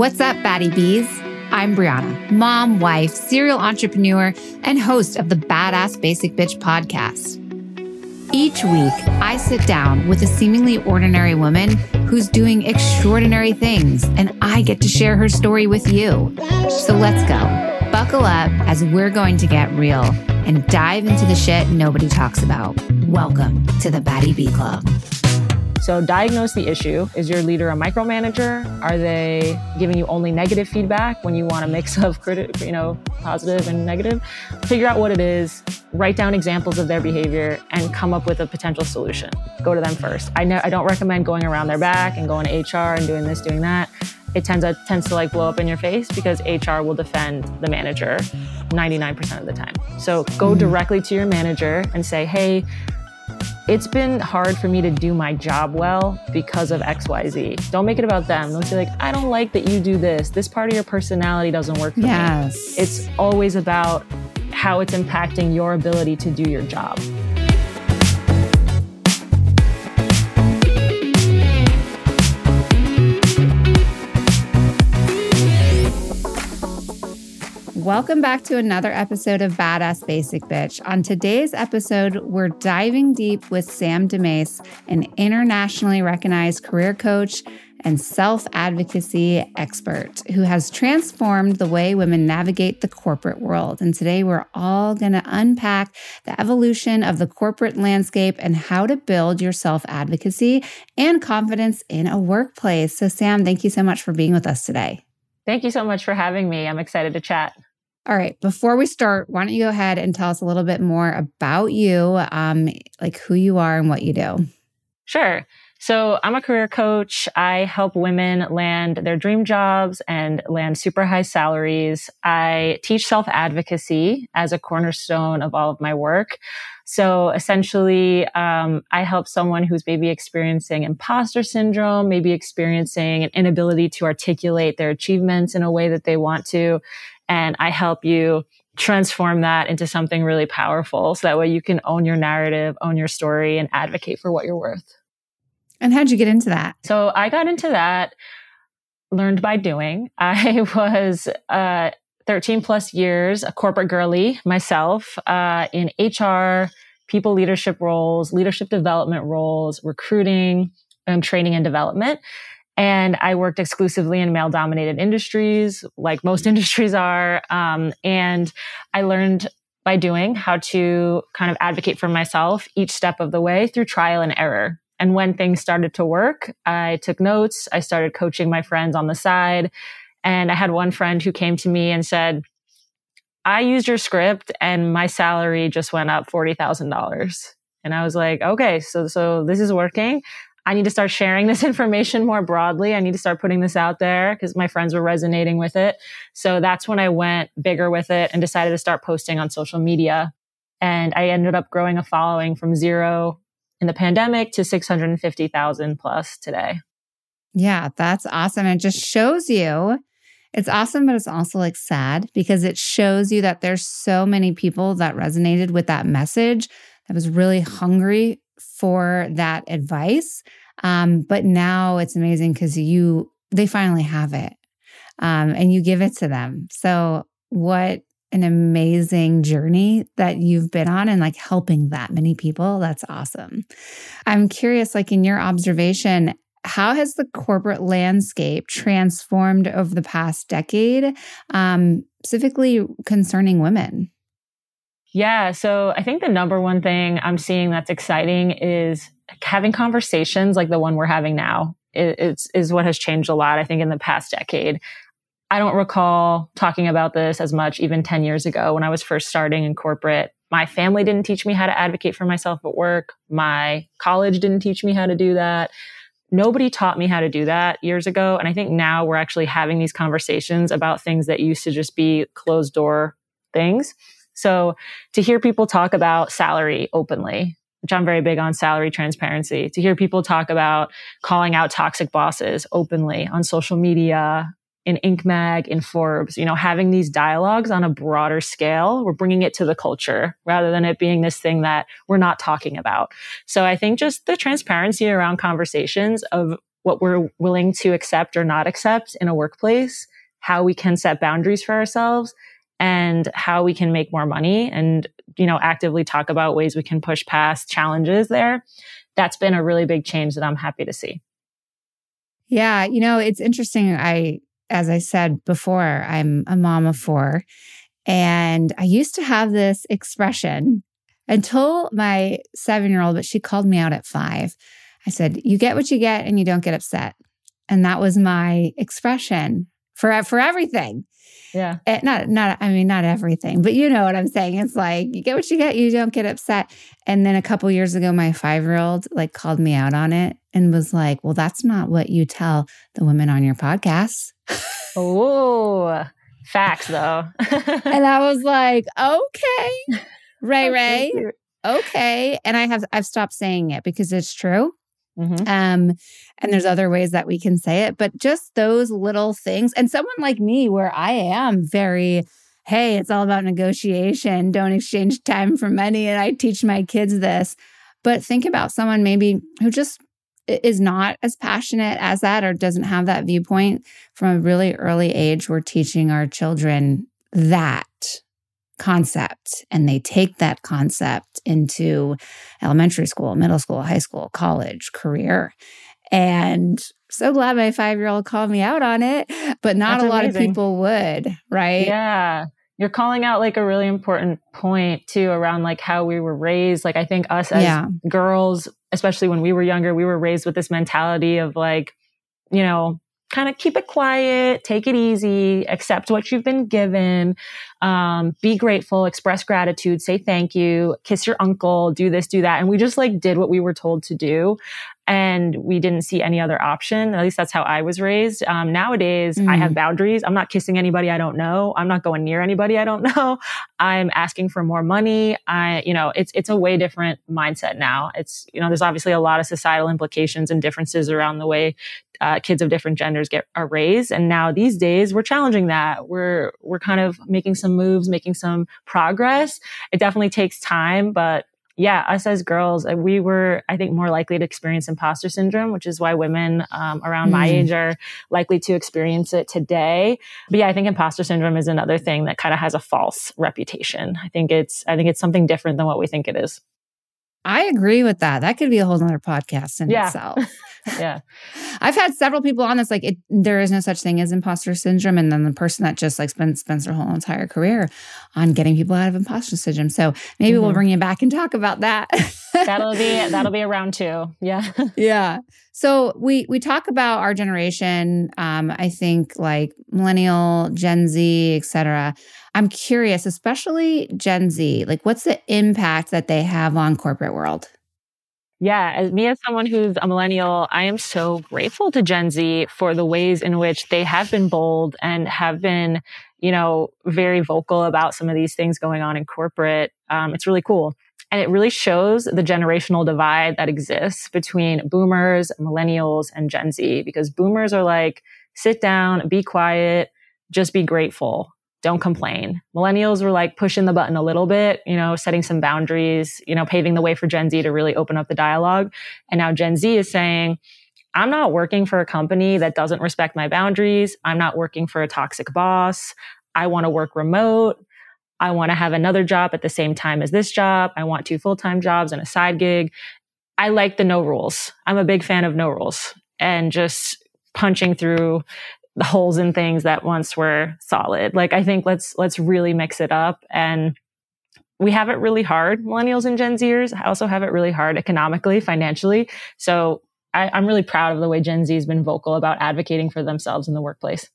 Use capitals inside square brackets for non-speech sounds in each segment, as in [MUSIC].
What's up, Baddie Bees? I'm Brianna, mom, wife, serial entrepreneur, and host of the Badass Basic Bitch podcast. Each week, I sit down with a seemingly ordinary woman who's doing extraordinary things, and I get to share her story with you. So let's go. Buckle up as we're going to get real and dive into the shit nobody talks about. Welcome to the Baddie Bee Club. So diagnose the issue. Is your leader a micromanager? Are they giving you only negative feedback when you want a mix of [LAUGHS] criti- you know, positive and negative? Figure out what it is, write down examples of their behavior and come up with a potential solution. Go to them first. I know I don't recommend going around their back and going to HR and doing this, doing that. It tends to tends to like blow up in your face because HR will defend the manager 99% of the time. So go mm-hmm. directly to your manager and say, "Hey, it's been hard for me to do my job well because of XYZ. Don't make it about them. Don't say like, I don't like that you do this. This part of your personality doesn't work for Yes. me. It's always about how it's impacting your ability to do your job. Welcome back to another episode of Badass Basic Bitch. On today's episode, we're diving deep with Sam DeMase, an internationally recognized career coach and self advocacy expert who has transformed the way women navigate the corporate world. And today, we're all going to unpack the evolution of the corporate landscape and how to build your self advocacy and confidence in a workplace. So, Sam, thank you so much for being with us today. Thank you so much for having me. I'm excited to chat. All right. Before we start, why don't you go ahead and tell us a little bit more about you, um, like who you are and what you do? Sure. So I'm a career coach. I help women land their dream jobs and land super high salaries. I teach self advocacy as a cornerstone of all of my work. So essentially, um, I help someone who's maybe experiencing imposter syndrome, maybe experiencing an inability to articulate their achievements in a way that they want to. And I help you transform that into something really powerful. So that way you can own your narrative, own your story, and advocate for what you're worth. And how'd you get into that? So I got into that, learned by doing. [LAUGHS] I was uh, 13 plus years a corporate girly myself uh, in HR, people leadership roles, leadership development roles, recruiting, and training and development. And I worked exclusively in male dominated industries, like most [LAUGHS] industries are. Um, and I learned by doing how to kind of advocate for myself each step of the way through trial and error. And when things started to work, I took notes. I started coaching my friends on the side. And I had one friend who came to me and said, I used your script and my salary just went up $40,000. And I was like, okay, so, so this is working. I need to start sharing this [LAUGHS] information more broadly. I need to start putting this out there because my friends were resonating with it. So that's when I went bigger with it and decided to start posting on social media. And I ended up growing a following from zero in the pandemic to 650,000 plus today. Yeah, that's awesome. It just shows you it's awesome, but it's also like sad because it shows you that there's so many people that resonated with that message that was really hungry for that advice. Um, but now it's amazing because you they finally have it. Um, and you give it to them. So what an amazing journey that you've been on and like helping that many people. That's awesome. I'm curious, like in your observation, how has the corporate landscape transformed over the past decade, um, specifically concerning women? Yeah. So I think the number one thing I'm seeing that's exciting is having conversations like the one we're having now. It's is what has changed a lot, I think, in the past decade. I don't recall talking about this as much even 10 years ago when I was first starting in corporate. My family didn't teach me how to advocate for myself at work. My college didn't teach me how to do that. Nobody taught me how to do that years ago. And I think now we're actually having these conversations about things that used to just be closed door things. So to hear people talk about salary openly, which I'm very big on salary transparency, to hear people talk about calling out toxic bosses openly on social media, in Inc. Mag, in Forbes, you know, having these dialogues on a broader scale, we're bringing it to the culture rather than it being this thing that we're not talking about. So I think just the transparency around conversations of what we're willing to accept or not accept in a workplace, how we can set boundaries for ourselves and how we can make more money and you know actively talk about ways we can push past challenges there. That's been a really big change that i'm happy to see. Yeah you know it's interesting. I as i said before i'm a mom of four and i used to have this expression until my seven year old but she called me out at five. I said you get what you get and you don't get upset. And that was my expression for for everything yeah. It, eh, not, not, I mean, not everything, but you know what I'm saying. It's like you get what you get, you don't get upset. And then a couple years ago, my five year old like called me out on it and was like, well, that's not what you tell the women on your podcast. oh, facts though. [LAUGHS] and I was like, okay, Ray Ray. Okay. And I have, I've stopped saying it because it's true. Mm-hmm. Um, and there's other ways that we can say it, but just those little things. And someone like me, where I am very, hey, it's all about negotiation, don't exchange time for money. And I teach my kids this. But think about someone maybe who just is not as passionate as that or doesn't have that viewpoint from a really early age. We're teaching our children that concept and they take that concept into elementary school, middle school, high school, college, career. And so glad my five year old called me out on it, but not That's a lot amazing. of people would, right? Yeah. You're calling out like a really important point too around like how we were raised. Like, I think us as yeah. girls, especially when we were younger, we were raised with this mentality of like, you know, kind of keep it quiet, take it easy, accept what you've been given, um, be grateful, express gratitude, say thank you, kiss your uncle, do this, do that. And we just like did what we were told to do and we didn't see any other option. At least that's how I was raised. Um, nowadays, mm. I have mm. boundaries. I'm not kissing anybody I don't know. I'm not going near anybody I don't [LAUGHS] know. I'm asking for more money. I, you know, it's it's a way different mindset now. It's you know, there's obviously a lot of societal implications and differences around the way uh, kids of different genders get are raised. And now these days, we're challenging that. We're we're kind of making some moves, making some progress. It definitely takes time, but yeah, us as girls, uh, we were, I think, more likely to experience imposter syndrome, which is why women um, around mm. my age are likely to experience it today. But yeah, I think imposter syndrome is another thing that kind of has a false reputation. I think it's, I think it's something different than what we think it is. I agree with that. That could be a whole other podcast in yeah. itself. [LAUGHS] yeah. I've had several people on this, like it, there is no such thing as imposter syndrome. And then the person that just like spends, spends their whole entire career on getting people out of imposter syndrome. So maybe mm-hmm. we'll bring you back and talk about that. [LAUGHS] that'll be, that'll be around two. Yeah. [LAUGHS] yeah. So we, we talk about our generation. Um, I think like millennial, Gen Z, etc. I'm curious, especially Gen Z, like what's the impact that they have on corporate world? Yeah, as me as someone who's a millennial, I am so grateful to Gen Z for the ways in which they have been bold and have been, you know, very vocal about some of these things going on in corporate. Um, it's really cool. And it really shows the generational divide that exists between boomers, millennials, and Gen Z, because boomers are like, sit down, be quiet, just be grateful don't mm-hmm. complain. Millennials were like pushing the button a little bit, you know, setting some boundaries, you know, paving the way for Gen Z to really open up the dialogue. And now Gen Z is saying, I'm not working for a company that doesn't respect my boundaries. I'm not working for a toxic boss. I want to work remote. I want to have another job at the same time as this job. I want two full time jobs and a side gig. I like the no rules. I'm a big fan of no rules and just punching through the holes in things that once were solid. Like I think let's let's really mix it up and we have it really hard, millennials and Gen Zers. I also have it really hard economically, financially. So I, I'm really proud of the way Gen Z has been vocal about advocating for themselves in the workplace.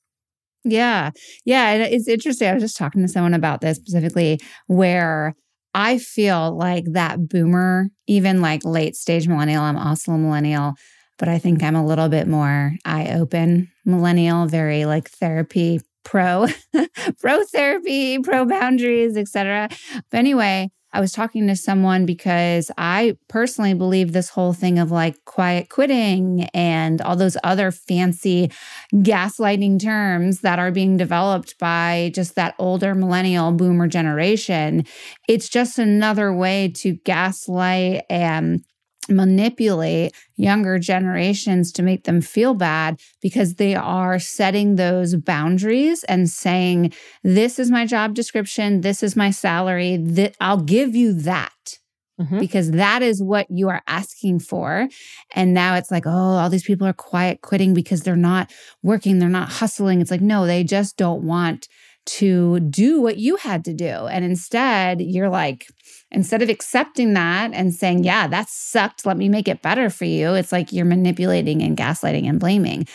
Yeah. Yeah. It's interesting. I was just talking to someone about this specifically where I feel like that boomer, even like late stage millennial, I'm also a millennial, but I think I'm a little bit more eye open millennial, very like therapy pro, [LAUGHS] pro therapy, pro boundaries, etc. But anyway, I was talking to someone because I personally believe this whole thing of like quiet quitting and all those other fancy gaslighting terms that are being developed by just that older millennial boomer generation. It's just another way to gaslight and manipulate younger generations to make them feel bad because they are setting those boundaries and saying this is my job description. This is my salary. That I'll give you that mm-hmm. because that is what you are asking for. And now it's like oh all these people are quiet quitting because they're not working. They're not hustling. It's like no they just don't want to do what you had to do. And instead, you're like, instead of accepting that and saying, yeah, that sucked, let me make it better for you, it's like you're manipulating and gaslighting and blaming.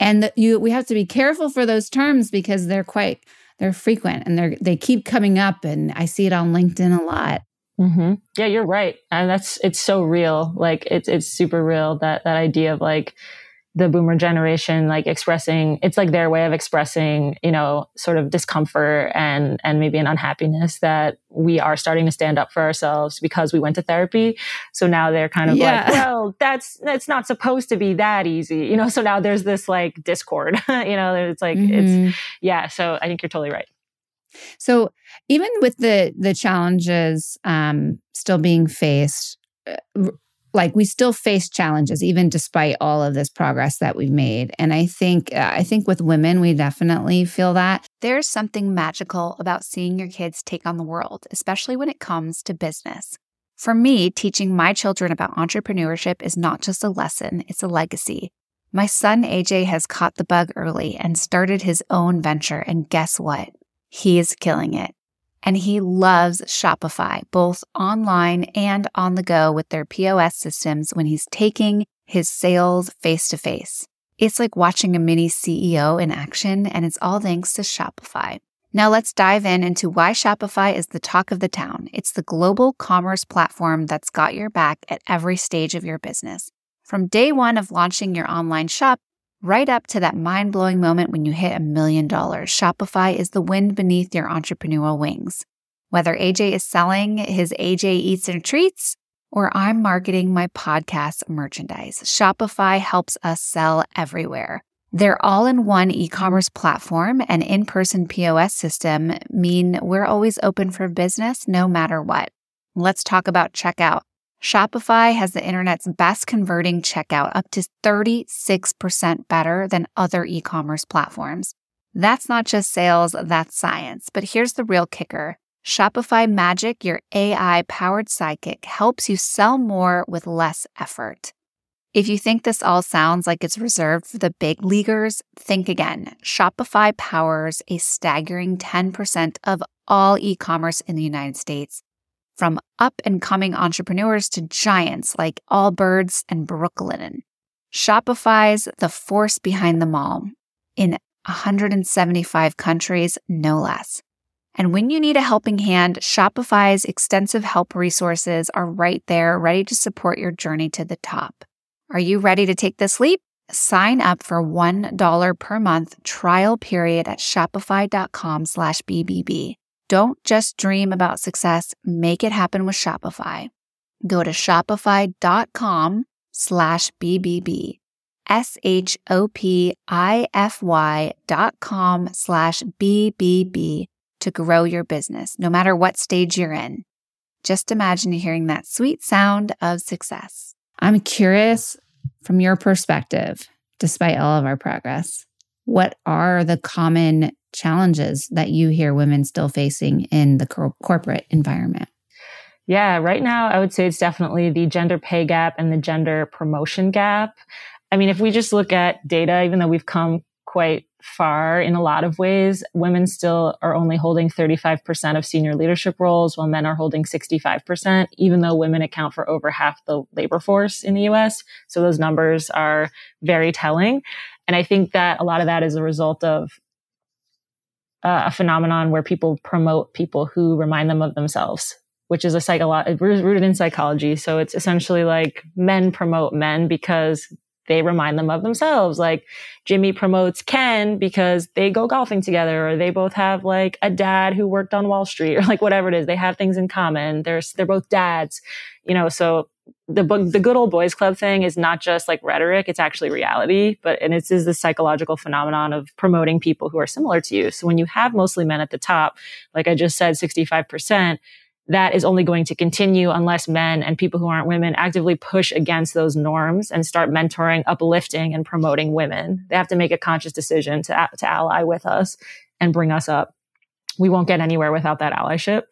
And the, you we have to be careful for those terms because they're quite they're frequent and they're they keep coming up and I see it on LinkedIn a lot. Mm-hmm. Yeah, you're right, and that's it's so real. Like it's it's super real that that idea of like the boomer generation like expressing it's like their way of expressing you know sort of discomfort and and maybe an unhappiness that we are starting to stand up for ourselves because we went to therapy so now they're kind of yeah. like well that's that's not supposed to be that easy you know so now there's this like discord [LAUGHS] you know it's like mm-hmm. it's yeah so i think you're totally right so even with the the challenges um still being faced uh, like we still face challenges even despite all of this progress that we've made. And i think uh, i think with women we definitely feel that. There's something magical about seeing your kids take on the world especially when it comes to business. For me teaching my children about entrepreneurship is not just a lesson it's a legacy. My son aj has caught the bug early and started his own venture and guess what? He is killing it and he loves Shopify, both online and on the go with their POS systems when he's taking his sales face to face. It's like watching a mini CEO in action, and it's all thanks to Shopify. Now let's dive in into why Shopify is the talk of the town. It's the global commerce platform that's got your back at every stage of your business. From day one of launching your online shop, right up to that mind blowing moment when you hit a million dollars. Shopify is the wind beneath your entrepreneurial wings. Whether AJ is selling his AJ Eats and Treats or I'm marketing my podcast merchandise, Shopify helps us sell everywhere. Their all in one e commerce platform and in person POS system mean we're always open for business no matter what. Let's talk about checkout. Shopify has the internet's best converting checkout, up to 36% better than other e commerce platforms. That's not just sales, that's science. But here's the real kicker Shopify Magic, your AI powered sidekick, helps you sell more with less effort. If you think this all sounds like it's reserved for the big leaguers, think again. Shopify powers a staggering 10% of all e commerce in the United States from up and coming entrepreneurs to giants like Allbirds and Brooklinen. Shopify's the force behind them all in 175 countries, no less. And when you need a helping hand, Shopify's extensive help resources are right there, ready to support your journey to the top. Are you ready to take this leap? Sign up for $1 per month trial period at shopify.com slash BBB. Don't just dream about success, make it happen with Shopify. Go to shopify.com slash BBB. S H O P I F Y dot com slash BBB to grow your business, no matter what stage you're in. Just imagine hearing that sweet sound of success. I'm curious from your perspective, despite all of our progress, what are the common challenges that you hear women still facing in the cor- corporate environment? Yeah, right now I would say it's definitely the gender pay gap and the gender promotion gap. I mean, if we just look at data, even though we've come quite far in a lot of ways, women still are only holding 35% of senior leadership roles, while men are holding 65%, even though women account for over half the labor force in the US. So those numbers are very telling. And I think that a lot of that is a result of uh, a phenomenon where people promote people who remind them of themselves, which is a psycholo- rooted in psychology. So it's essentially like men promote men because they remind them of themselves. Like Jimmy promotes Ken because they go golfing together or they both have like a dad who worked on Wall Street [LAUGHS] or like whatever it is. They have things in common. They're, they're both dads, you know, so the the good old boys club thing is not just like rhetoric. It's actually reality, but, and it's is the psychological phenomenon of promoting people who are similar to you. So when you have mostly men at the top, like I just said, 65%, that is only going to continue unless men and people who aren't women actively push against those norms and start mentoring, uplifting, and promoting women. They have to make a conscious decision to, to ally with us and bring us up. We won't get anywhere without that allyship.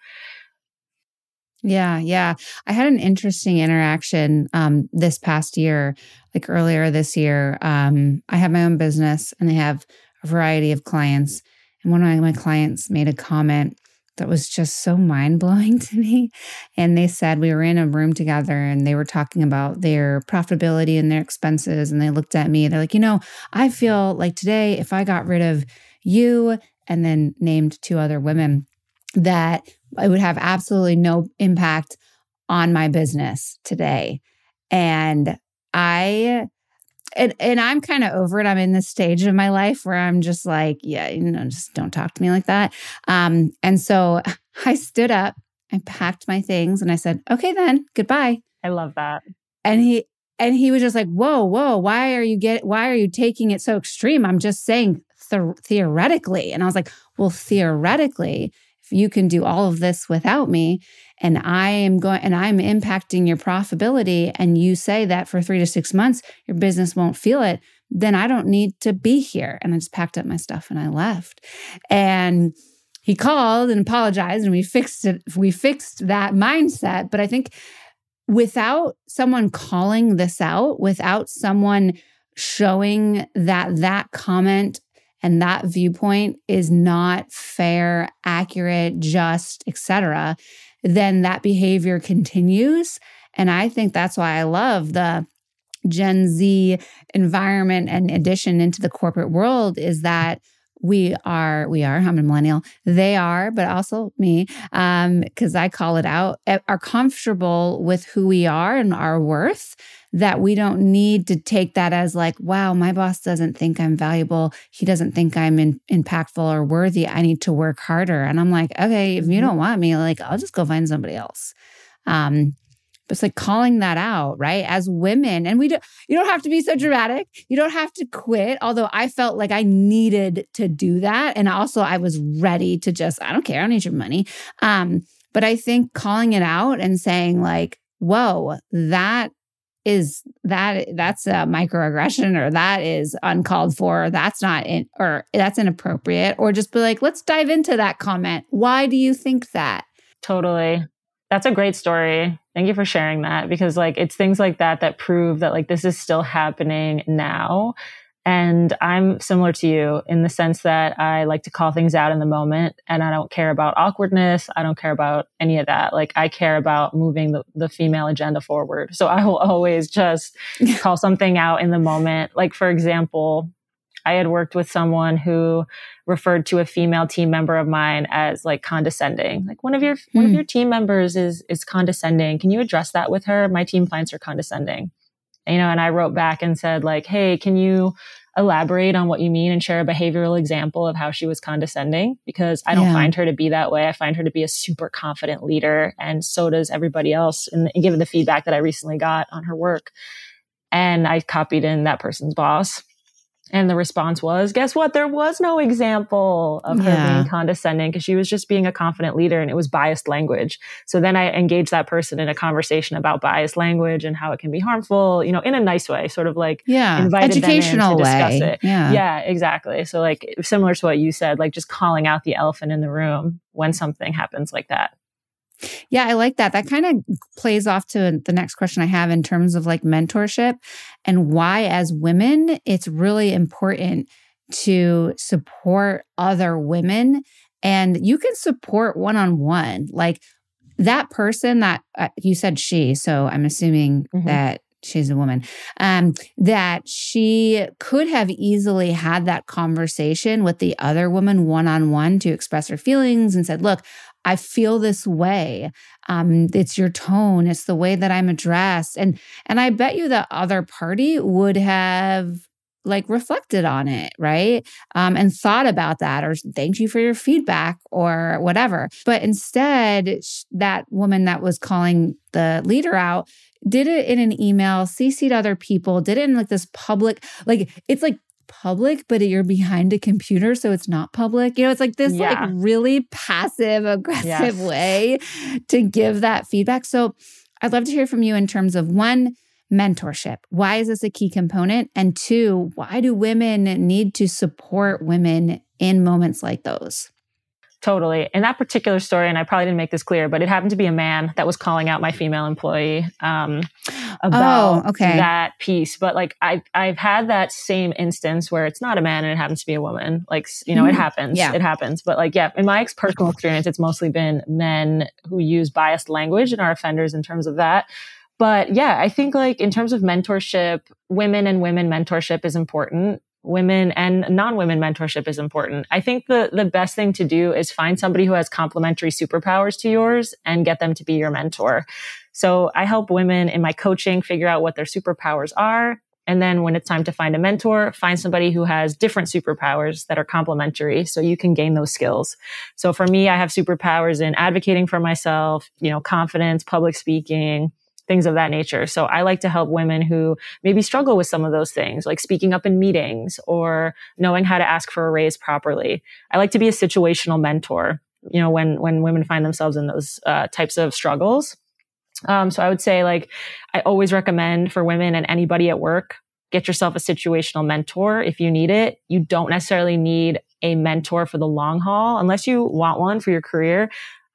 Yeah, yeah. I had an interesting interaction um, this past year, like earlier this year. Um, I have my own business and I have a variety of clients. And one of my clients made a comment that was just so mind blowing [LAUGHS] to me. And they said we were in a room together and they were talking about their profitability and their expenses. And they looked at me, and they're like, you know, I feel like today, if I got rid of you and then named two other women, that it would have absolutely no impact on my business today. And I and and I'm kind of over it. I'm in this stage of my life where I'm just like, yeah, you know, just don't talk to me like that. Um, and so [LAUGHS] I stood up, I packed my things, and I said, okay, then goodbye. I love that. And he and he was just like, whoa, whoa, why are you get why are you taking it so extreme? I'm just saying th- theoretically. And I was like, well, theoretically, you can do all of this without me, and I am going and I'm impacting your profitability, and you say that for three to six months, your business won't feel it, then I don't need to be here. And I just packed up my stuff and I left. And he called and apologized, and we fixed it. We fixed that mindset. But I think without someone calling this out, without someone showing that that comment and that viewpoint is not fair, accurate, just, etc., then that behavior continues. And I think that's why I love the Gen Z environment and addition into the corporate world is that we are we are i'm a millennial they are but also me um because i call it out are comfortable with who we are and our worth that we don't need to take that as like, wow, my boss doesn't think I'm valuable. He doesn't think I'm in, impactful or worthy. I need to work harder. And I'm like, okay, if you mm-hmm. don't want me, like, I'll just go find somebody else. Um, but it's like calling that out, right? As women, and we don't, you don't have to be so dramatic. You don't have to quit. Although I felt like I needed to do that, and also I was ready to just, I don't care, I don't need your money. Um, but I think calling it out and saying like, whoa, that is that that's a microaggression or that is uncalled for or that's not in, or that's inappropriate or just be like let's dive into that comment. Why do you think that? Totally. That's a great story. Thank you for sharing that because like it's things like that that prove that like this is still happening now and I'm similar to you in the sense that I like to call things out in the moment and I don't care about awkwardness. I don't care about any of that. Like I care about moving the, the female agenda forward. So I will [LAUGHS] always just [LAUGHS] call something out in the moment. Like, for example, I had worked with someone who referred to a female team member of mine as like condescending. Like one of your, mm. one of hmm. your team members is, is condescending. Can you address that with her? My team clients are condescending you know, and I wrote back and said like, Hey, can you elaborate on what you mean and share a behavioral example of how she was condescending? Because I don't yeah. find her to be that way. I find her to be a super confident leader. And so does everybody else. And, and given the feedback that I recently got on her work. And I copied in that person's boss and the response was, guess what? There was no example of her being condescending because she was just being a confident leader and it was biased language. So then I engaged that person in a conversation about biased language and how it can be harmful, you know, in a nice way, sort of like yeah, educational way. It. Yeah. yeah, exactly. So like similar to what you said, like just calling out the elephant in the room when something happens like that. Yeah, I like that. That kind of plays off to the next question I have in terms of like mentorship and why, as women, it's really important to support other women. And you can support one on one. Like that person that uh, you said she, so I'm assuming mm-hmm. that she's a woman, um, that she could have easily had that conversation with the other woman one on one to express her feelings and said, Look, I feel this way. Um, it's your tone. It's the way that I'm addressed. And and I bet you the other party would have like reflected on it, right? Um, and thought about that or thanked you for your feedback or whatever. But instead, that woman that was calling the leader out did it in an email, CC'd other people, did it in like this public, like it's like public, but you're behind a computer, so it's not public. You know, it's like this yeah. like really passive aggressive yes. way to give that feedback. So I'd love to hear from you in terms of one, mentorship. Why is this a key component? And two, why do women need to support women in moments like those? Totally. In that particular story, and I probably didn't make this clear, but it happened to be a man that was calling out my female employee um, about oh, okay. that piece. But like I've I've had that same instance where it's not a man and it happens to be a woman. Like you know, mm-hmm. it happens. Yeah. It happens. But like yeah, in my personal experience, it's mostly been men who use biased language and are offenders in terms of that. But yeah, I think like in terms of mentorship, women and women mentorship is important women and non-women mentorship is important. I think the the best thing to do is find somebody who has complementary superpowers to yours and get them to be your mentor. So I help women in my coaching figure out what their superpowers are. And then when it's time to find a mentor, find somebody who has different superpowers that are complementary so you can gain those skills. So for me, I have superpowers in advocating for myself, you know, confidence, public speaking, things of that nature. So I like to help women who maybe struggle with some of those things, like speaking up in meetings or knowing how to ask for a raise properly. I like to be a situational mentor, you know, when, when women find themselves in those uh, types of struggles. Um, so I would say like, I always recommend for women and anybody at work, get yourself a situational mentor if you need it. You don't necessarily need a mentor for the long haul unless you want one for your career.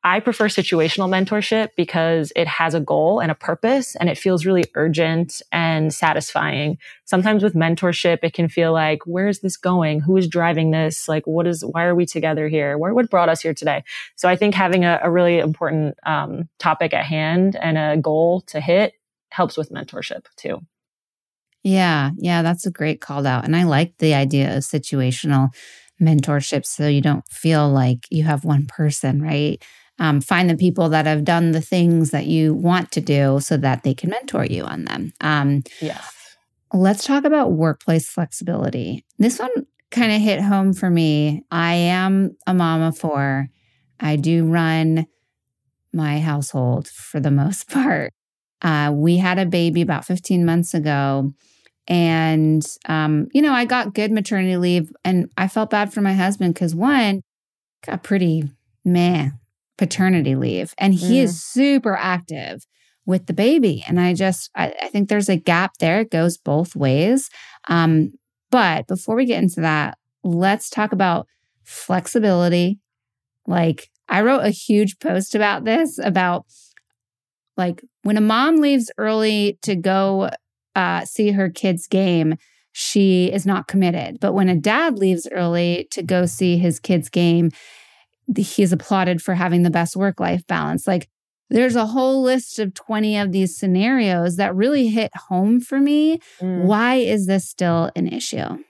I prefer situational mentorship because it has a goal and a purpose and it feels really urgent and satisfying. Sometimes with mentorship, it can feel like, where is this going? Who is driving this? Like, what is, why are we together here? What, what brought us here today? So I think having a, a really important um, topic at hand and a goal to hit helps with mentorship too. Yeah, yeah, that's a great call out. And I like the idea of situational mentorship so you don't feel like you have one person, right? Um, find the people that have done the things that you want to do so that they can mentor you on them. Um, yes. Let's talk about workplace flexibility. This one kind of hit home for me. I am a mom of four. I do run my household for the most [LAUGHS] part. Uh, we had a baby about 15 months ago. And, um, you know, I got good maternity leave and I felt bad for my husband because one got pretty meh paternity leave and he mm. is super active with the baby. And i just I, I, think there's a gap there. It goes both ways. Um, but before we get into that let's talk about flexibility. Like i wrote a huge post about this about like when a mom leaves early to go uh, see her kid's game she is not committed. But when a dad leaves early to go see his kid's game he's applauded for having the best work life balance. Like there's a whole list of 20 of these scenarios that really hit home for me. Mm. Why is this still an issue?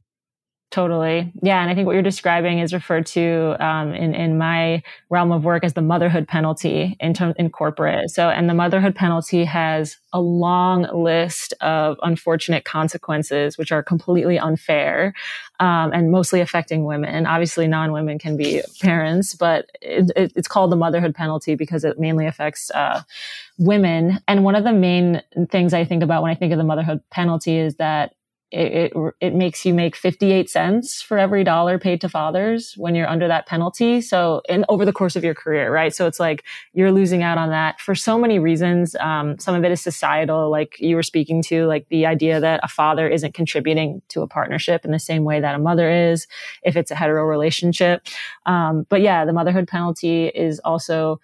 Totally. Yeah. And I think what you're describing is referred to um, in, in my realm of work as the motherhood penalty in, term, in corporate. So, and the motherhood penalty has a long list of unfortunate consequences, which are completely unfair um, and mostly affecting women. Obviously, non women can be parents, but it, it, it's called the motherhood penalty because it mainly affects uh, women. And one of the main things I think about when I think of the motherhood penalty is that it, it, it makes you make 58 cents for every dollar paid to fathers when you're under that penalty. So, in over the course of your career, right? So it's like you're losing out on that for so many reasons. Um, some of it is societal, like you were speaking to, like the idea that a father isn't contributing to a partnership in the same way that a mother is, if it's a hetero relationship. Um, but yeah, the motherhood penalty is also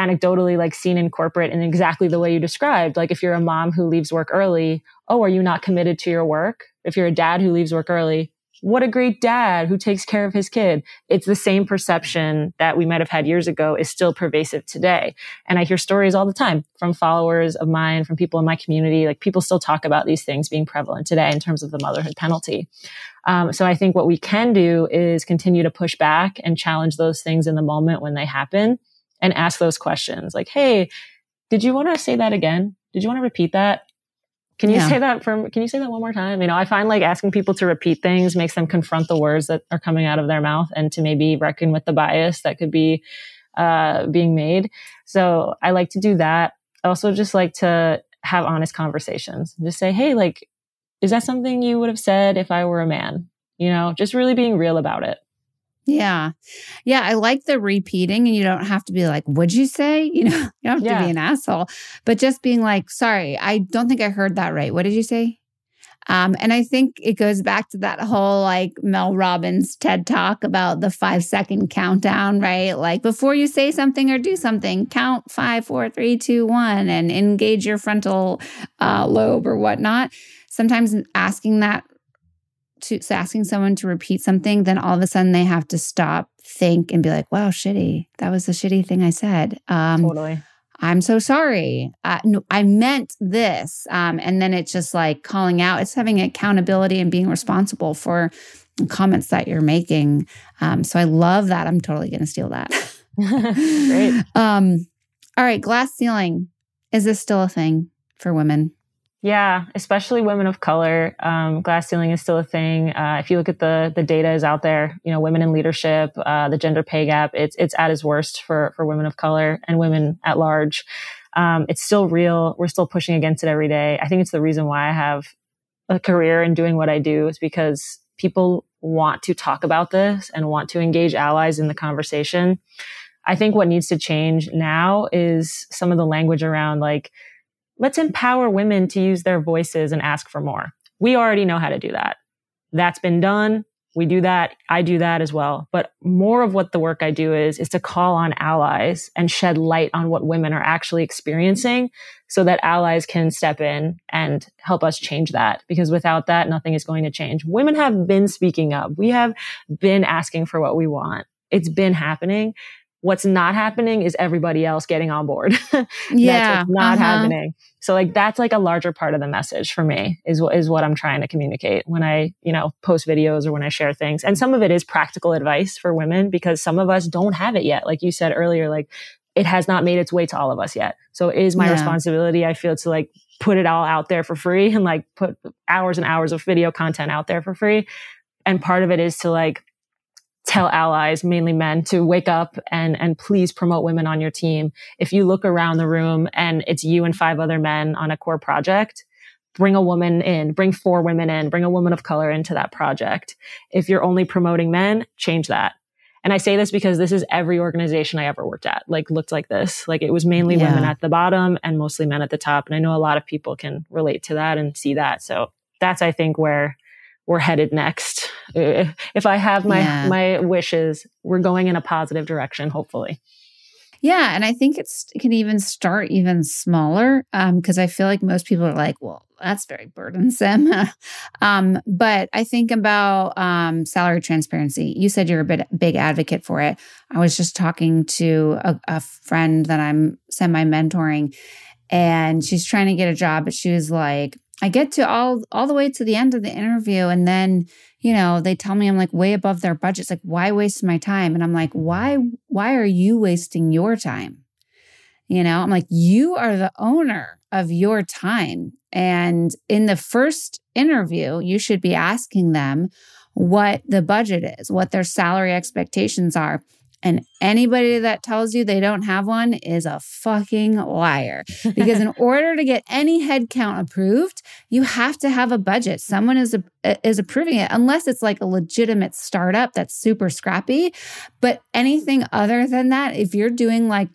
anecdotally like seen in corporate in exactly the way you described. Like if you're a mom who leaves work early, oh, are you not committed to your work? If you're a dad who leaves work early, what a great dad who takes care of his kid. It's the same perception that we might have had years ago is still pervasive today. And I hear stories all the time from followers of mine, from people in my community. Like people still talk about these things being prevalent today in terms of the motherhood penalty. Um, so I think what we can do is continue to push back and challenge those things in the moment when they happen and ask those questions like, Hey, did you want to say that again? Did you want to repeat that? Can you yeah. say that for, can you say that one more time? You know, I find like asking people to repeat things makes them confront the words that are coming out of their mouth and to maybe reckon with the bias that could be, uh, being made. So I like to do that. I also just like to have honest conversations. Just say, Hey, like, is that something you would have said if I were a man? you know, just really being real about it. Yeah. Yeah. I like the repeating, and you don't have to be like, Would you say? You know, [LAUGHS] you don't have Yeah. to be an asshole, but just being like, Sorry, I don't think I heard that right. What did you say? Um, and I think it goes back to that whole like Mel Robbins TED talk about the five second countdown, right? Like before you say something or do something, count five, four, three, two, one, and engage your frontal uh, lobe or whatnot. Sometimes asking that to so asking someone to repeat something, then all of a sudden they have to stop, think, and be like, "Wow, shitty! That was a shitty thing I said." Um, Totally. I'm so sorry. Uh, no, I meant this. Um, and then it's just like calling out. It's having accountability and being responsible for comments that you're making. Um, so I love that. I'm totally going to steal that. [LAUGHS] [LAUGHS] Great. Um, all right, glass ceiling. Is this still a thing for women? Yeah, especially women of color. Um, glass ceiling is still a thing. Uh, if you look at the the data is out there, you know, women in leadership, uh, the gender pay gap, it's it's at its worst for for women of color and women at large. Um, it's still real. We're still pushing against it every day. I think it's the reason why I have a career in doing what I do is because people want to talk about this and want to engage allies in the conversation. I think what needs to change now is some of the language around like let's empower women to use their voices and ask for more. We already know how to do that. That's been done. We do that. I do that as well. But more of what the work I do is, is to call on allies and shed light on what women are actually experiencing so that allies can step in and help us change that. Because without that, nothing is going to change. Women have been speaking up. We have been asking for what we want. It's been happening. What's not happening is everybody else getting on board. [LAUGHS] Yeah, that's what's not uh-huh. happening. So like that's like a larger part of the message for me is what is what I'm trying to communicate when I, you know, post videos or when I share things. And some of it is practical advice for women because some of us don't have it yet. Like you said earlier, like it has not made its way to all of us yet. So it is my Yeah. responsibility, I feel, to like put it all out there for free [LAUGHS] and like put hours and hours of video content out there for free. And part of it is to like tell allies, mainly men, to wake up and and please promote women on your team. If you look around the room and it's you and five other men on a core project, bring a woman in, bring four women in, bring a woman of color into that project. If you're only promoting men, change that. And I say this because this is every organization I ever worked at, like looked like this. Like it was mainly Yeah. women at the bottom and mostly men at the top. And I know a lot of people can relate to that and see that. So that's, I think, where we're headed next. Uh, If I have my Yeah. my wishes, we're going in a positive direction, hopefully. Yeah, and I think it's it can even start even smaller because I feel like most people are like, well, that's very burdensome. [LAUGHS] um, but I think about um, salary transparency. You said you're a bit big advocate for it. I was just talking to a, a friend that I'm semi mentoring, and she's trying to get a job, but she was like, I get to all all the way to the end of the interview, and then you know they tell me I'm like way above their budget. It's like why waste my time? And I'm like, why why are you wasting your time? You know, I'm like, you are the owner of your time. And in the first interview, you should be asking them what the budget is, what their salary expectations are. And anybody that tells you they don't have one is a fucking liar. Because in [LAUGHS] order to get any headcount approved, you have to have a budget. Someone is uh, is approving it, unless it's like a legitimate startup that's super scrappy. But anything other than that, if you're doing like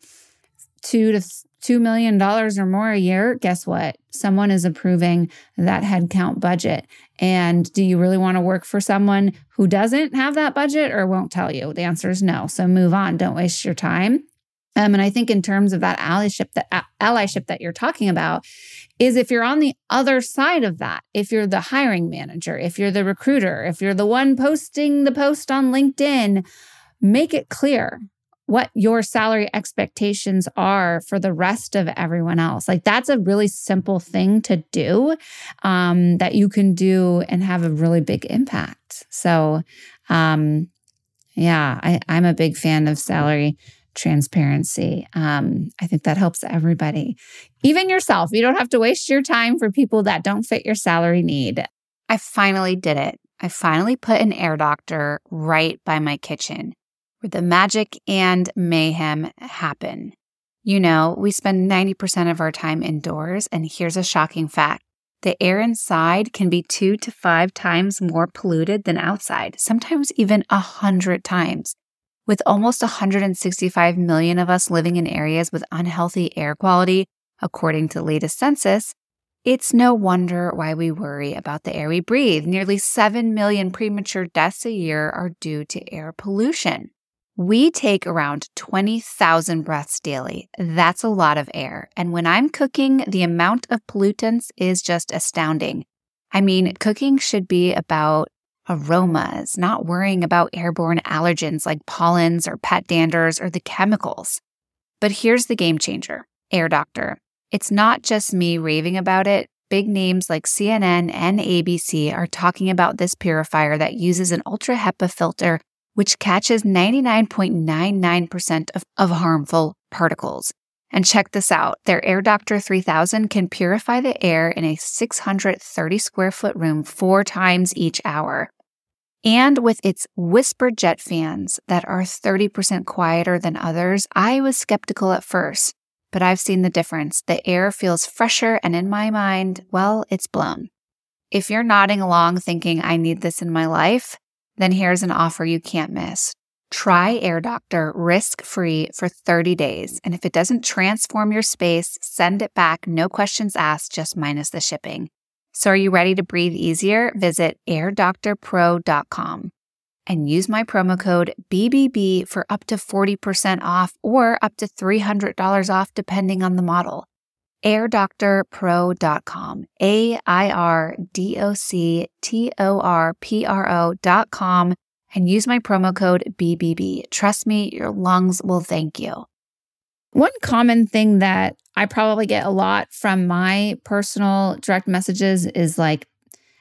two to two million dollars or more a year, guess what? Someone is approving that headcount budget. And do you really want to work for someone who doesn't have that budget or won't tell you? The answer is no. So move on. Don't waste your time. Um, and I think in terms of that allyship, that allyship that you're talking about, is if you're on the other side of that, if you're the hiring manager, if you're the recruiter, if you're the one posting the post on LinkedIn, make it clear what your salary expectations are for the rest of everyone else. Like that's a really simple thing to do um, that you can do and have a really big impact. So, um, yeah, I, I'm a big fan of salary transparency. Um, I think that helps everybody, even yourself. You don't have to waste your time for people that don't fit your salary need. I finally did it. I finally put an air doctor right by my kitchen where the magic and mayhem happen. You know, we spend 90% of our time indoors, and here's a shocking fact the air inside can be two to five times more polluted than outside, sometimes even a hundred times. With almost 165 million of us living in areas with unhealthy air quality, according to the latest census, it's no wonder why we worry about the air we breathe. Nearly 7 million premature deaths a year are due to air pollution. We take around 20,000 breaths daily. That's a lot of air. And when I'm cooking, the amount of pollutants is just astounding. I mean, cooking should be about aromas, not worrying about airborne allergens like pollens or pet danders or the chemicals. But here's the game changer Air Doctor. It's not just me raving about it. Big names like CNN and ABC are talking about this purifier that uses an ultra HEPA filter which catches 99.99% of, of harmful particles. And check this out their Air Doctor 3000 can purify the air in a 630 square foot room four times each hour. And with its whisper jet fans that are 30% quieter than others, I was skeptical at first, but I've seen the difference. The air feels fresher, and in my mind, well, it's blown. If you're nodding along thinking, I need this in my life, then here's an offer you can't miss. Try Air Doctor risk free for 30 days. And if it doesn't transform your space, send it back, no questions asked, just minus the shipping. So are you ready to breathe easier? Visit airdoctorpro.com and use my promo code BBB for up to 40% off or up to $300 off depending on the model airdoctorpro.com. A I R D O C T O R P R O.com and use my promo code BBB. Trust me, your lungs will thank you. One common thing that I probably get a lot from my personal direct messages is like,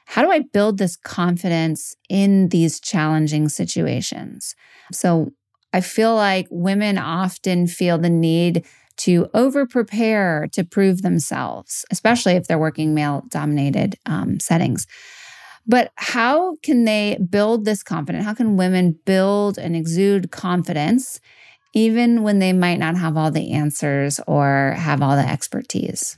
how do I build this confidence in these challenging situations? So I feel like women often feel the need to over prepare to prove themselves, especially if they're working male dominated um, settings. But how can they build this confidence? How can women build and exude confidence even when they might not have all the answers or have all the expertise?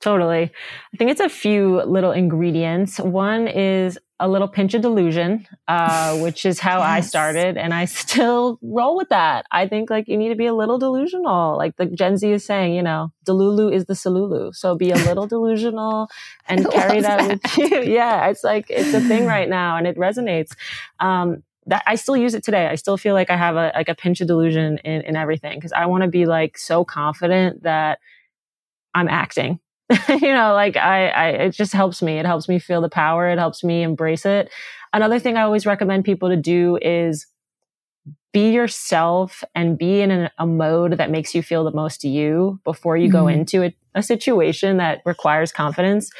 Totally. I think it's a few little ingredients. One is a little pinch of delusion, uh, [LAUGHS] which is how yes. I started, and I still roll with that. I think like you need to be a little delusional, like the Gen Z is saying, you know, delulu is the salulu. So be a little delusional and [LAUGHS] carry that, that, with you. [LAUGHS] yeah, it's like it's a thing right now, and it resonates. Um, that I still use it today. I still feel like I have a like a pinch of delusion in, in everything because I want to be like so confident that I'm acting [LAUGHS] you know, like I, I, it just helps me. It helps me feel the power. It helps me embrace it. Another thing I always recommend people to do is be yourself and be in a, a mode that makes you feel the most you before you mm-hmm. go into a, a situation that requires confidence.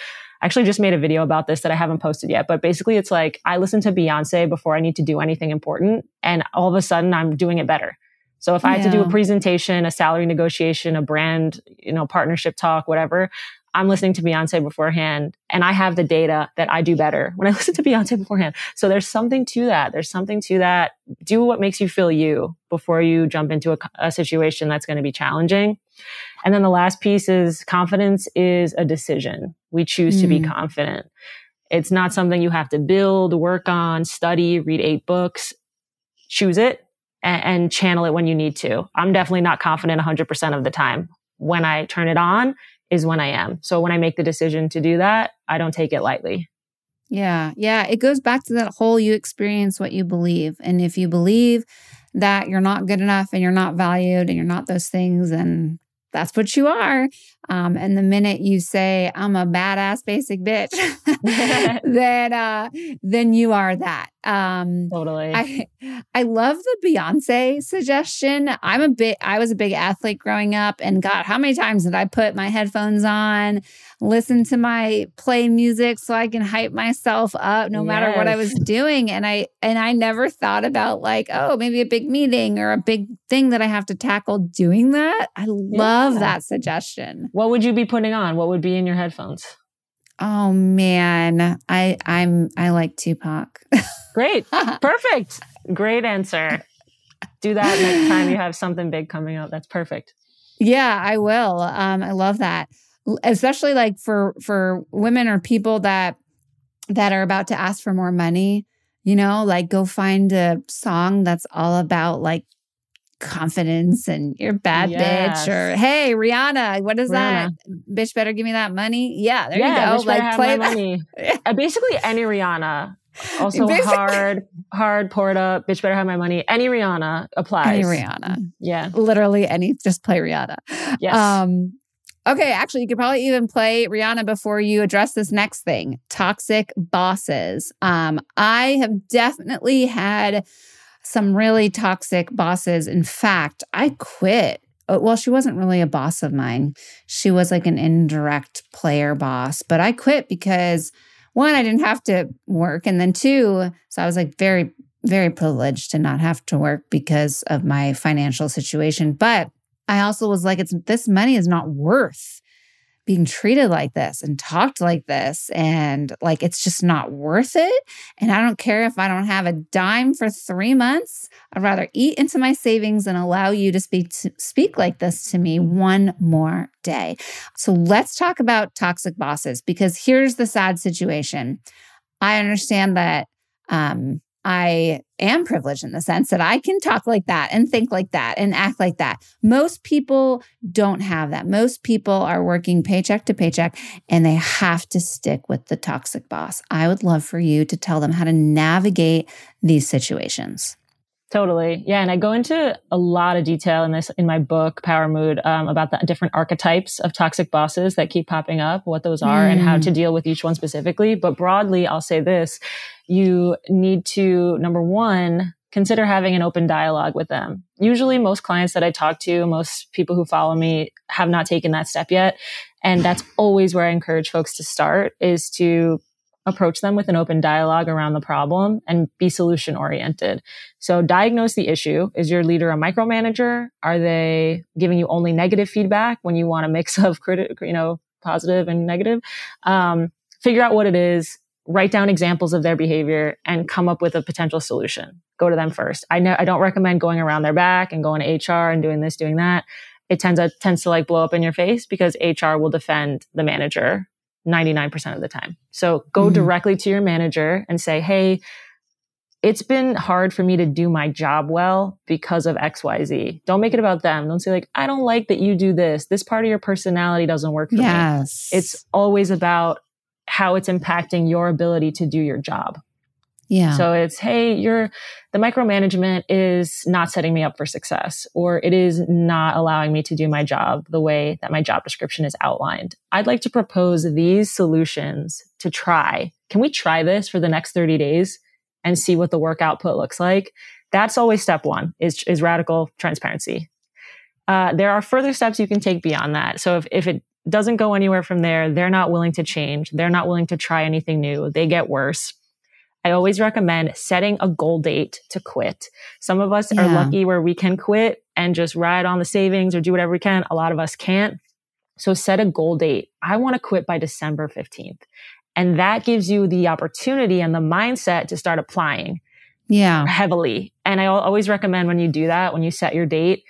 I actually just made a video about this that I haven't posted yet, but basically it's like I listen to Beyonce before I need to do anything important and all of a sudden I'm doing it better. So if I yeah. had to do a presentation, a salary negotiation, a brand, you know, partnership talk, whatever, I'm listening to Beyonce beforehand and I have the data that I do better [LAUGHS] when I listen to Beyonce beforehand. So there's something to that. There's something to that. Do what makes you feel you before you jump into a, a situation that's going to be challenging. And then the last piece is confidence is a decision. We choose mm. to be mm. confident. It's not something you have to build, work on, study, read eight books. Choose it and, channel it when you need to. I'm definitely not confident 100% of the time. When I turn it on, is when I am. So when I make the decision to do that, I don't take it lightly. Yeah. Yeah. It goes back to that whole you experience what you believe. And if you believe that you're not good enough and you're not valued and you're not those things, and that's what you are. Um, and the minute you say, I'm a badass basic bitch, [LAUGHS] [LAUGHS] then uh, then you are that. Um, totally. I I love the Beyonce suggestion. I'm a bit I was a big athlete growing up, and God, how many times did I put my headphones on, listen to my play music so I can hype myself up no yes. matter what I was doing? And I and I never thought about like, oh, maybe a big meeting or a big thing that I have to tackle doing that. I love yeah. that suggestion. What would you be putting on? What would be in your headphones? Oh man, I I'm I like Tupac. Great. [LAUGHS] Perfect. Great answer. Do that next time you have something big coming up. That's perfect. Yeah, I will. Um, I love that. especially like for for women or people that that are about to ask for more money, you know, like go find a song that's all about like confidence and you're bad Yes. bitch or hey Rihanna, what is that? Bitch better give me that money. Yeah, there yeah, you go. Like play money. [LAUGHS] Uh, basically, any Rihanna. Also Basically- hard, hard, poured up. Bitch better have my money. Any Rihanna applies. Any Rihanna. Yeah. Literally any just play Rihanna. Yes. Um, okay, actually, you could probably even play Rihanna before you address this next thing toxic bosses. Um, I have definitely had some really toxic bosses. In fact, I quit. Uh, Well, she wasn't really a boss of mine. She was like an indirect player boss, but I quit because one, I didn't have to work. And then two, so I was like very, very privileged to not have to work because of my financial situation. But I also was like, it's this money is not worth being treated like this and talked like this. And like, it's just not worth it. And I don't care if I don't have a dime for three months. I'd rather eat into my savings and allow you to speak to, speak like this to me one more day. So let's talk about toxic bosses because here's the sad situation. I understand that um, I am privileged in the sense that I can talk like that and think like that and act like that. Most people don't have that. Most people are working paycheck to paycheck and they have to stick with the toxic boss. I would love for you to tell them how to navigate these situations. Totally. Yeah. And I go into a lot of detail in this, in my book, Power Mood, um, about the different archetypes of toxic bosses that keep popping up, what those are and how Mm. to deal with each one specifically. But broadly, I'll say this, you need to, number one, consider having an open dialogue with them. Usually most clients that I talk to, most people who follow me have not taken that step yet. And that's always where I encourage folks to start is to approach them with an open dialogue around the problem and be solution oriented. So diagnose the issue. Is your leader a micromanager? Are they giving you only negative feedback when you want a mix [LAUGHS] of critic, you know, positive and negative? Um, figure out what it is, write down examples of their behavior and come up with a potential solution. Go to them first. I know I don't recommend going around their back and going to HR and doing this, doing that. It tends to tends to like blow up in your face because HR will defend the manager 99% of the time. So go Mhm. directly to your manager and say, Hey, it's been hard for me to do my job well because of XYZ. Don't make it about them. Don't say like, I don't like that you do this. This part of your personality doesn't work for me. Yes. It's always about how it's impacting your ability to do your job. Yeah. So it's, hey, you're the micromanagement is not setting me up for success, or it is not allowing me to do my job the way that my job description is outlined. I'd like to propose these solutions to try. Can we try this for the next 30 days and see what the work output looks like? That's always step one is, is radical transparency. Uh, there are further steps you can take beyond that. So if, if it doesn't go anywhere from there, they're not willing to change. They're not willing to try anything new. They get worse. I always recommend setting a goal date to quit. Some of us are lucky where we can quit and just ride on the savings or do whatever we can. A lot of us can't. So set a goal date. I want to quit by December 15th. And that gives you the opportunity and the mindset to start applying yeah. heavily. And I always recommend when you do that, when you set your date,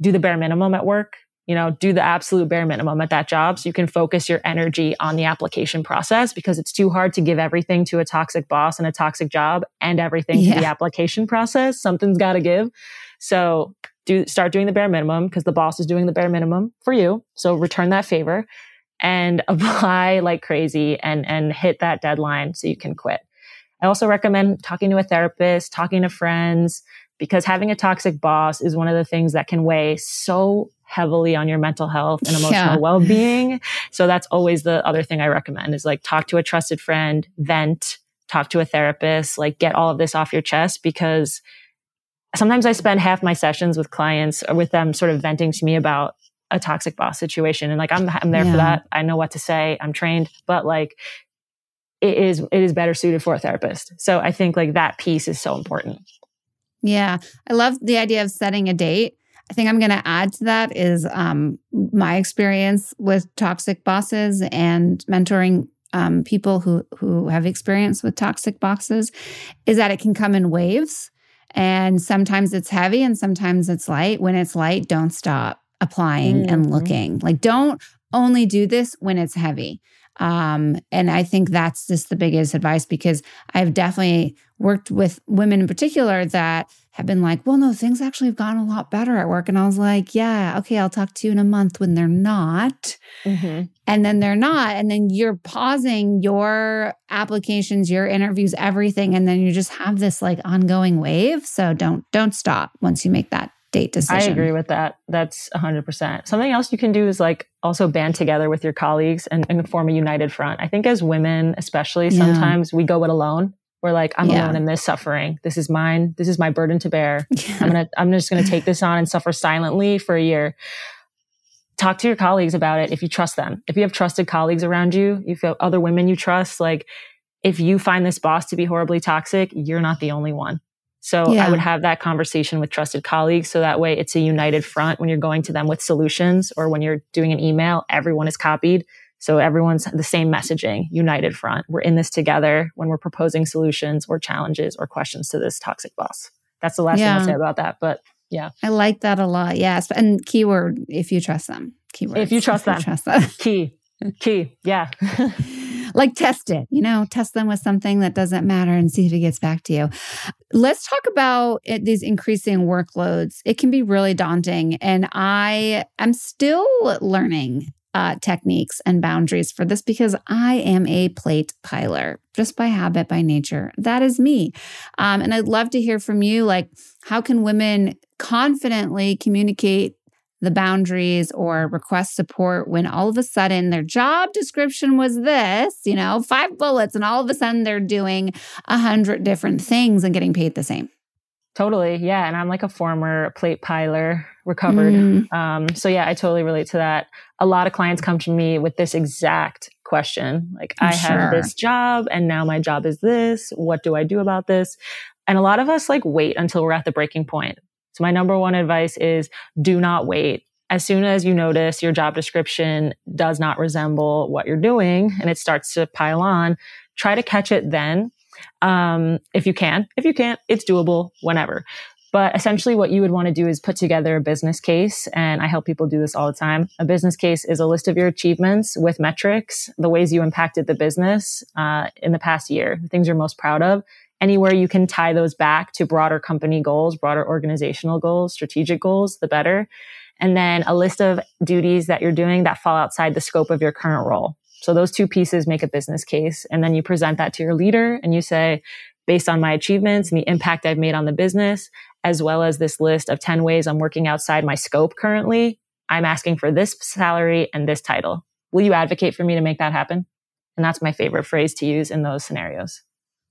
do the bare minimum at work. You know, do the absolute bare minimum at that job so you can focus your energy on the application process because it's too hard to give everything to a toxic boss and a toxic job and everything to the application process. Something's got to give. So do start doing the bare minimum because the boss is doing the bare minimum for you. So return that favor and [LAUGHS] apply like crazy and and hit that deadline so you can quit. I also recommend talking to a therapist, talking to friends, because having a toxic boss is one of the things that can weigh so heavily on your mental health and emotional Yeah. well-being. So that's always the other thing I recommend is like talk to a trusted friend, vent, talk to a therapist, like get all of this off your chest because sometimes I spend half my sessions with clients or with them sort of venting to me about a toxic boss situation and like I'm I'm there Yeah. for that. I know what to say. I'm trained, but like it is it is better suited for a therapist. So I think like that piece is so important. Yeah. I love the idea of setting a date. I think I'm going to add to that is um, my experience with toxic bosses and mentoring um, people who who have experience with toxic bosses is that it can come in waves, and sometimes it's heavy and sometimes it's light. When it's light, don't stop applying and Mhm. looking. Like don't only do this when it's heavy. Um, and I think that's just the biggest advice because I've definitely worked with women in particular that have been like, well, no, things actually have gotten a lot better at work. And I was like, yeah, okay, I'll talk to you in a month when they're not. Mm-hmm. And then they're not. And then you're pausing your applications, your interviews, everything. And then you just have this like ongoing wave. So don't, don't stop once you make that date decision. I agree with that. That's 100%. Something else you can do is like also band together with your colleagues and, and form a united front. I think as women, especially, yeah. sometimes we go it alone we're like, I'm yeah. alone in this suffering. This is mine. This is my burden to bear. [LAUGHS] Yeah. I'm gonna, I'm just gonna take this on and suffer silently for a year. Talk to your colleagues about it if you trust them. If you have trusted colleagues around you, you have other women you trust, like if you find this boss to be horribly toxic, you're not the only one. So yeah. I would have that conversation with trusted colleagues. So that way it's a united front when you're going to them with solutions or when you're doing an email, everyone is copied so everyone's the same messaging, united front. We're in this together when we're proposing solutions or challenges or questions to this toxic boss. That's the last yeah. thing I'll say about that. But yeah. I like that a lot. Yes. And keyword, if you trust them. Keyword. If you trust if them. You trust them. [LAUGHS] Key. Key. Yeah. [LAUGHS] like test it, you know, test them with something that doesn't matter and see if it gets back to you. Let's talk about it, these increasing workloads. It can be really daunting. And I am still learning uh, techniques and boundaries for this because I am a plate piler just by habit, by nature. That is me. Um, and I'd love to hear from you. Like, how can women confidently communicate the boundaries or request support when all of a sudden their job description was this, you know, five bullets, and all of a sudden they're doing a hundred different things and getting paid the same? Totally. Yeah. And I'm like a former plate piler, recovered. Mm. Um, so yeah, I totally relate to that. A lot of clients come to me with this exact question. Like, I'm i sure. have this job and now my job is this. What do I do about this? And a lot of us like wait until we're at the breaking point. So my number one advice is do not wait. As soon as you notice your job description does not resemble what you're doing and it starts to pile on, try to catch it then um, if you can. If you can't, it's doable whenever. But essentially, what you would want to do is put together a business case. And I help people do this all the time. A business case is a list of your achievements with metrics, the ways you impacted the business uh, in the past year, the things you're most proud of. Anywhere you can tie those back to broader company goals, broader organizational goals, strategic goals, the better. And then a list of duties that you're doing that fall outside the scope of your current role. So those two pieces make a business case. And then you present that to your leader and you say, based on my achievements and the impact I've made on the business, as well as this list of 10 ways I'm working outside my scope currently, I'm asking for this salary and this title. Will you advocate for me to make that happen? And that's my favorite phrase to use in those scenarios.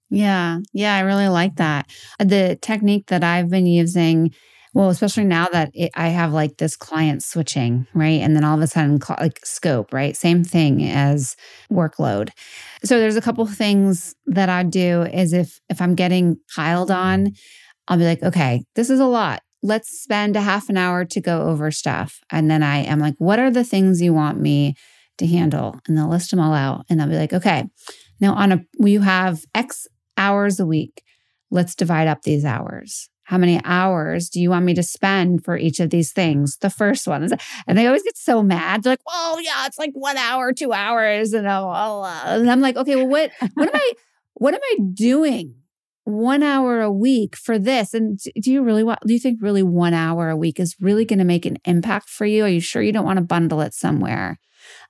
Yeah. Yeah. I really like that. Uh, the technique that I've been using well, especially now that it, I have like this client switching, right? And then all of a sudden, like scope, right? Same thing as workload. So there's a couple things that I do is if if I'm getting piled on, I'll be like, okay, this is a lot. Let's spend a half an hour to go over stuff. And then I am like, what are the things you want me to handle? And they'll list them all out. And I'll be like, okay, now on a, you have X hours a week. Let's divide up these hours how many hours do you want me to spend for each of these things? The first one. And they always get so mad. They're like, well, yeah, it's like one hour, two hours. And, uh, and I'm like, okay, well, what, what am I, what am I doing one hour a week for this? And do you really want, do you think really one hour a week is really going to make an impact for you? Are you sure you don't want to bundle it somewhere?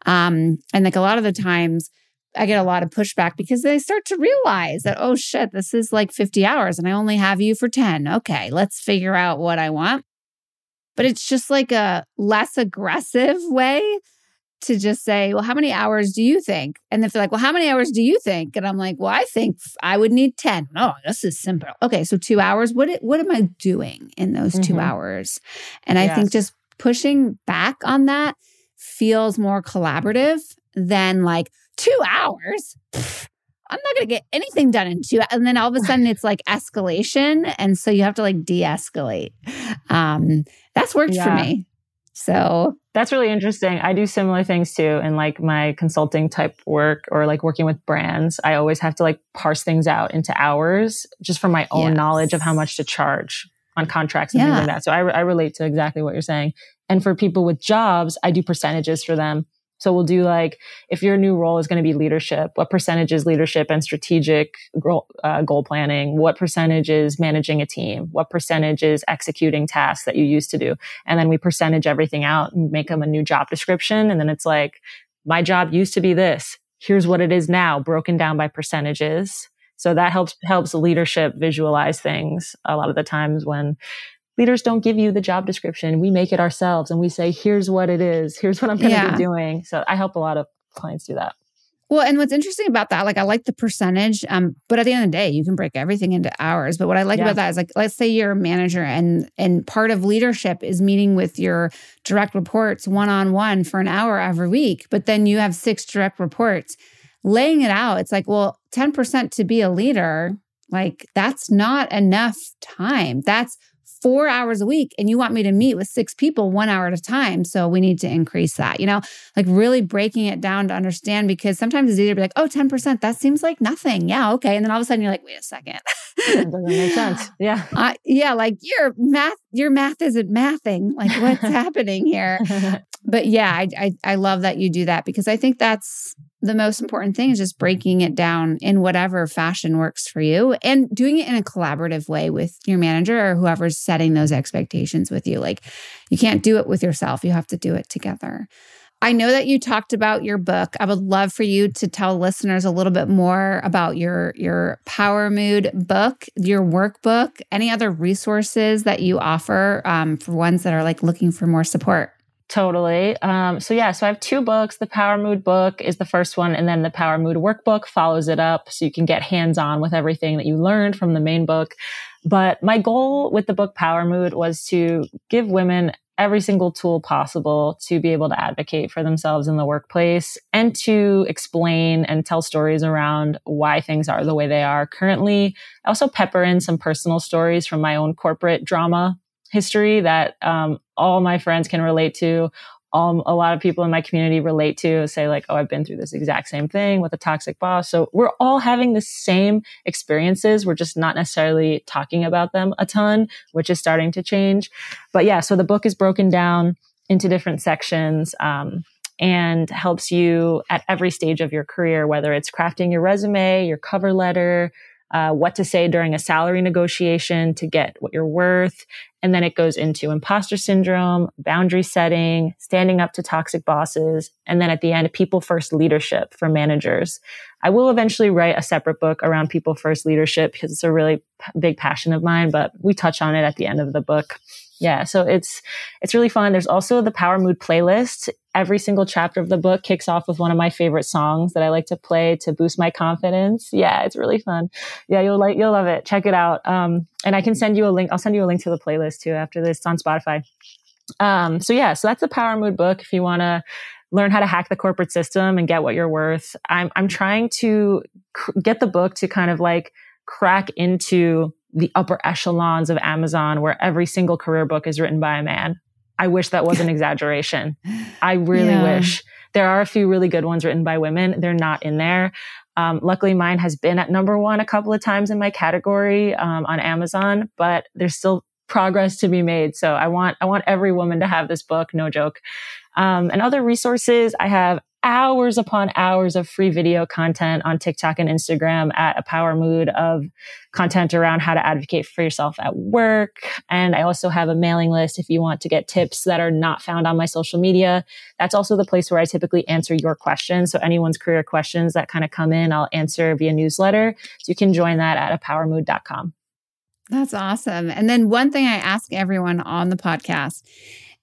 Um, and like a lot of the times, I get a lot of pushback because they start to realize that, oh shit, this is like 50 hours and I only have you for 10. Okay, let's figure out what I want. But it's just like a less aggressive way to just say, well, how many hours do you think? And if they're like, well, how many hours do you think? And I'm like, well, I think I would need 10. Oh, this is simple. Okay, so two hours. What, what am I doing in those mm-hmm. two hours? And yes. I think just pushing back on that feels more collaborative than like, two hours. I'm not going to get anything done in two. And then all of a sudden it's like escalation. And so you have to like de escalate. Um, that's worked yeah. for me. So that's really interesting. I do similar things too in like my consulting type work or like working with brands. I always have to like parse things out into hours just for my own yes. knowledge of how much to charge on contracts and yeah. things like that. So I, I relate to exactly what you're saying. And for people with jobs, I do percentages for them So we'll do like, if your new role is going to be leadership, what percentage is leadership and strategic goal, uh, goal planning? What percentage is managing a team? What percentage is executing tasks that you used to do? And then we percentage everything out and make them a new job description. And then it's like, my job used to be this. Here's what it is now, broken down by percentages. So that helps helps leadership visualize things a lot of the times when leaders don't give you the job description. We make it ourselves and we say, here's what it is. Here's what I'm going to yeah. be doing. So I help a lot of clients do that. Well, and what's interesting about that, like I like the percentage, um, but at the end of the day, you can break everything into hours. But what I like yeah. about that is like, let's say you're a manager and and part of leadership is meeting with your direct reports one on one for an hour every week, but then you have six direct reports. Laying it out, it's like, well, 10% to be a leader, like that's not enough time. That's four hours a week and you want me to meet with six people one hour at a time. So we need to increase that, you know, like really breaking it down to understand because sometimes it's easier to be like, oh, 10%, that seems like nothing. Yeah. Okay. And then all of a sudden you're like, wait a second. that doesn't make sense. [LAUGHS] Yeah. Uh, yeah. Like your math, your math isn't mathing. Like what's [LAUGHS] happening here? But yeah, I, I, I love that you do that because I think that's the most important thing is just breaking it down in whatever fashion works for you and doing it in a collaborative way with your manager or whoever's setting those expectations with you. Like you can't do it with yourself, you have to do it together. I know that you talked about your book. I would love for you to tell listeners a little bit more about your your Power Mood book, your workbook, any other resources that you offer um, for ones that are like looking for more support. Totally. Um, so yeah, so I have two books. The Power Mood book is the first one, and then the Power Mood workbook follows it up, so you can get hands on with everything that you learned from the main book. But my goal with the book Power Mood was to give women every single tool possible to be able to advocate for themselves in the workplace and to explain and tell stories around why things are the way they are currently. I also pepper in some personal stories from my own corporate drama history that um, all my friends can relate to. Um, a lot of people in my community relate to say like, oh, I've been through this exact same thing with a toxic boss. So we're all having the same experiences. We're just not necessarily talking about them a ton, which is starting to change. But yeah, so the book is broken down into different sections. Um, and helps you at every stage of your career, whether it's crafting your resume, your cover letter, uh, what to say during a salary negotiation to get what you're worth. And then it goes into imposter syndrome, boundary setting, standing up to toxic bosses. And then at the end, people first leadership for managers. I will eventually write a separate book around people first leadership because it's a really p- big passion of mine, but we touch on it at the end of the book yeah so it's it's really fun there's also the power mood playlist every single chapter of the book kicks off with one of my favorite songs that i like to play to boost my confidence. Yeah it's really fun. Yeah you'll like you'll love it. Check it out. Um, and i can send you a link i'll send you a link to the playlist too after this on spotify. Um, so yeah so that's the power mood book. If you want to learn how to hack the corporate system and get what you're worth i'm i'm trying to cr- get the book to kind of like crack into the upper echelons of Amazon where every single career book is written by a man. I wish that was an exaggeration. I really yeah. wish. There are a few really good ones written by women. They're not in there. Um, luckily, mine has been at number one a couple of times in my category um, on Amazon, but there's still progress to be made. So I want I want every woman to have this book. No joke. Um, and other resources, I have hours upon hours of free video content on TikTok and Instagram at a power mood of content around how to advocate for yourself at work. And I also have a mailing list if you want to get tips that are not found on my social media. That's also the place where I typically answer your questions. So anyone's career questions that kind of come in, I'll answer via newsletter. So you can join that at apowermood.com. That's awesome. And then one thing I ask everyone on the podcast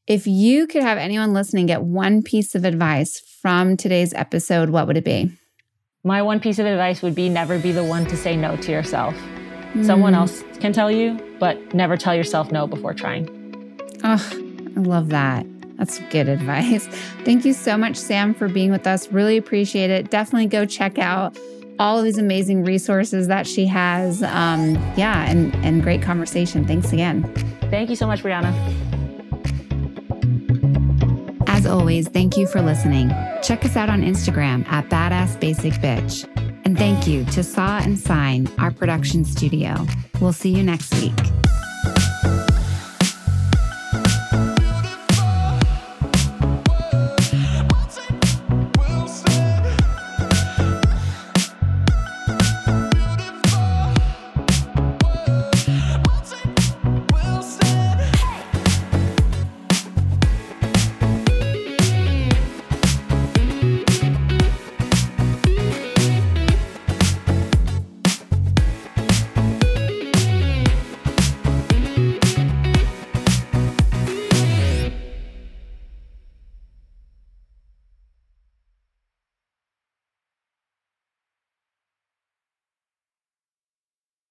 if you could have anyone listening get one piece of advice from today's episode, what would it be? My one piece of advice would be never be the one to say no to yourself. Mm. Someone hmm. else can tell you, but never tell yourself no before trying. Oh, I love that. That's good [LAUGHS] advice. Thank you so much, Sam, for being with us. Really appreciate it. Definitely go check out all of these amazing resources that she has. Um, yeah, and, and great conversation. Thanks again. Thank you so much, Brianna. As always, thank you for listening. Check us out on Instagram at Badass Basic Bitch. And thank you to Saw and Sign, our production studio. We'll see you next week.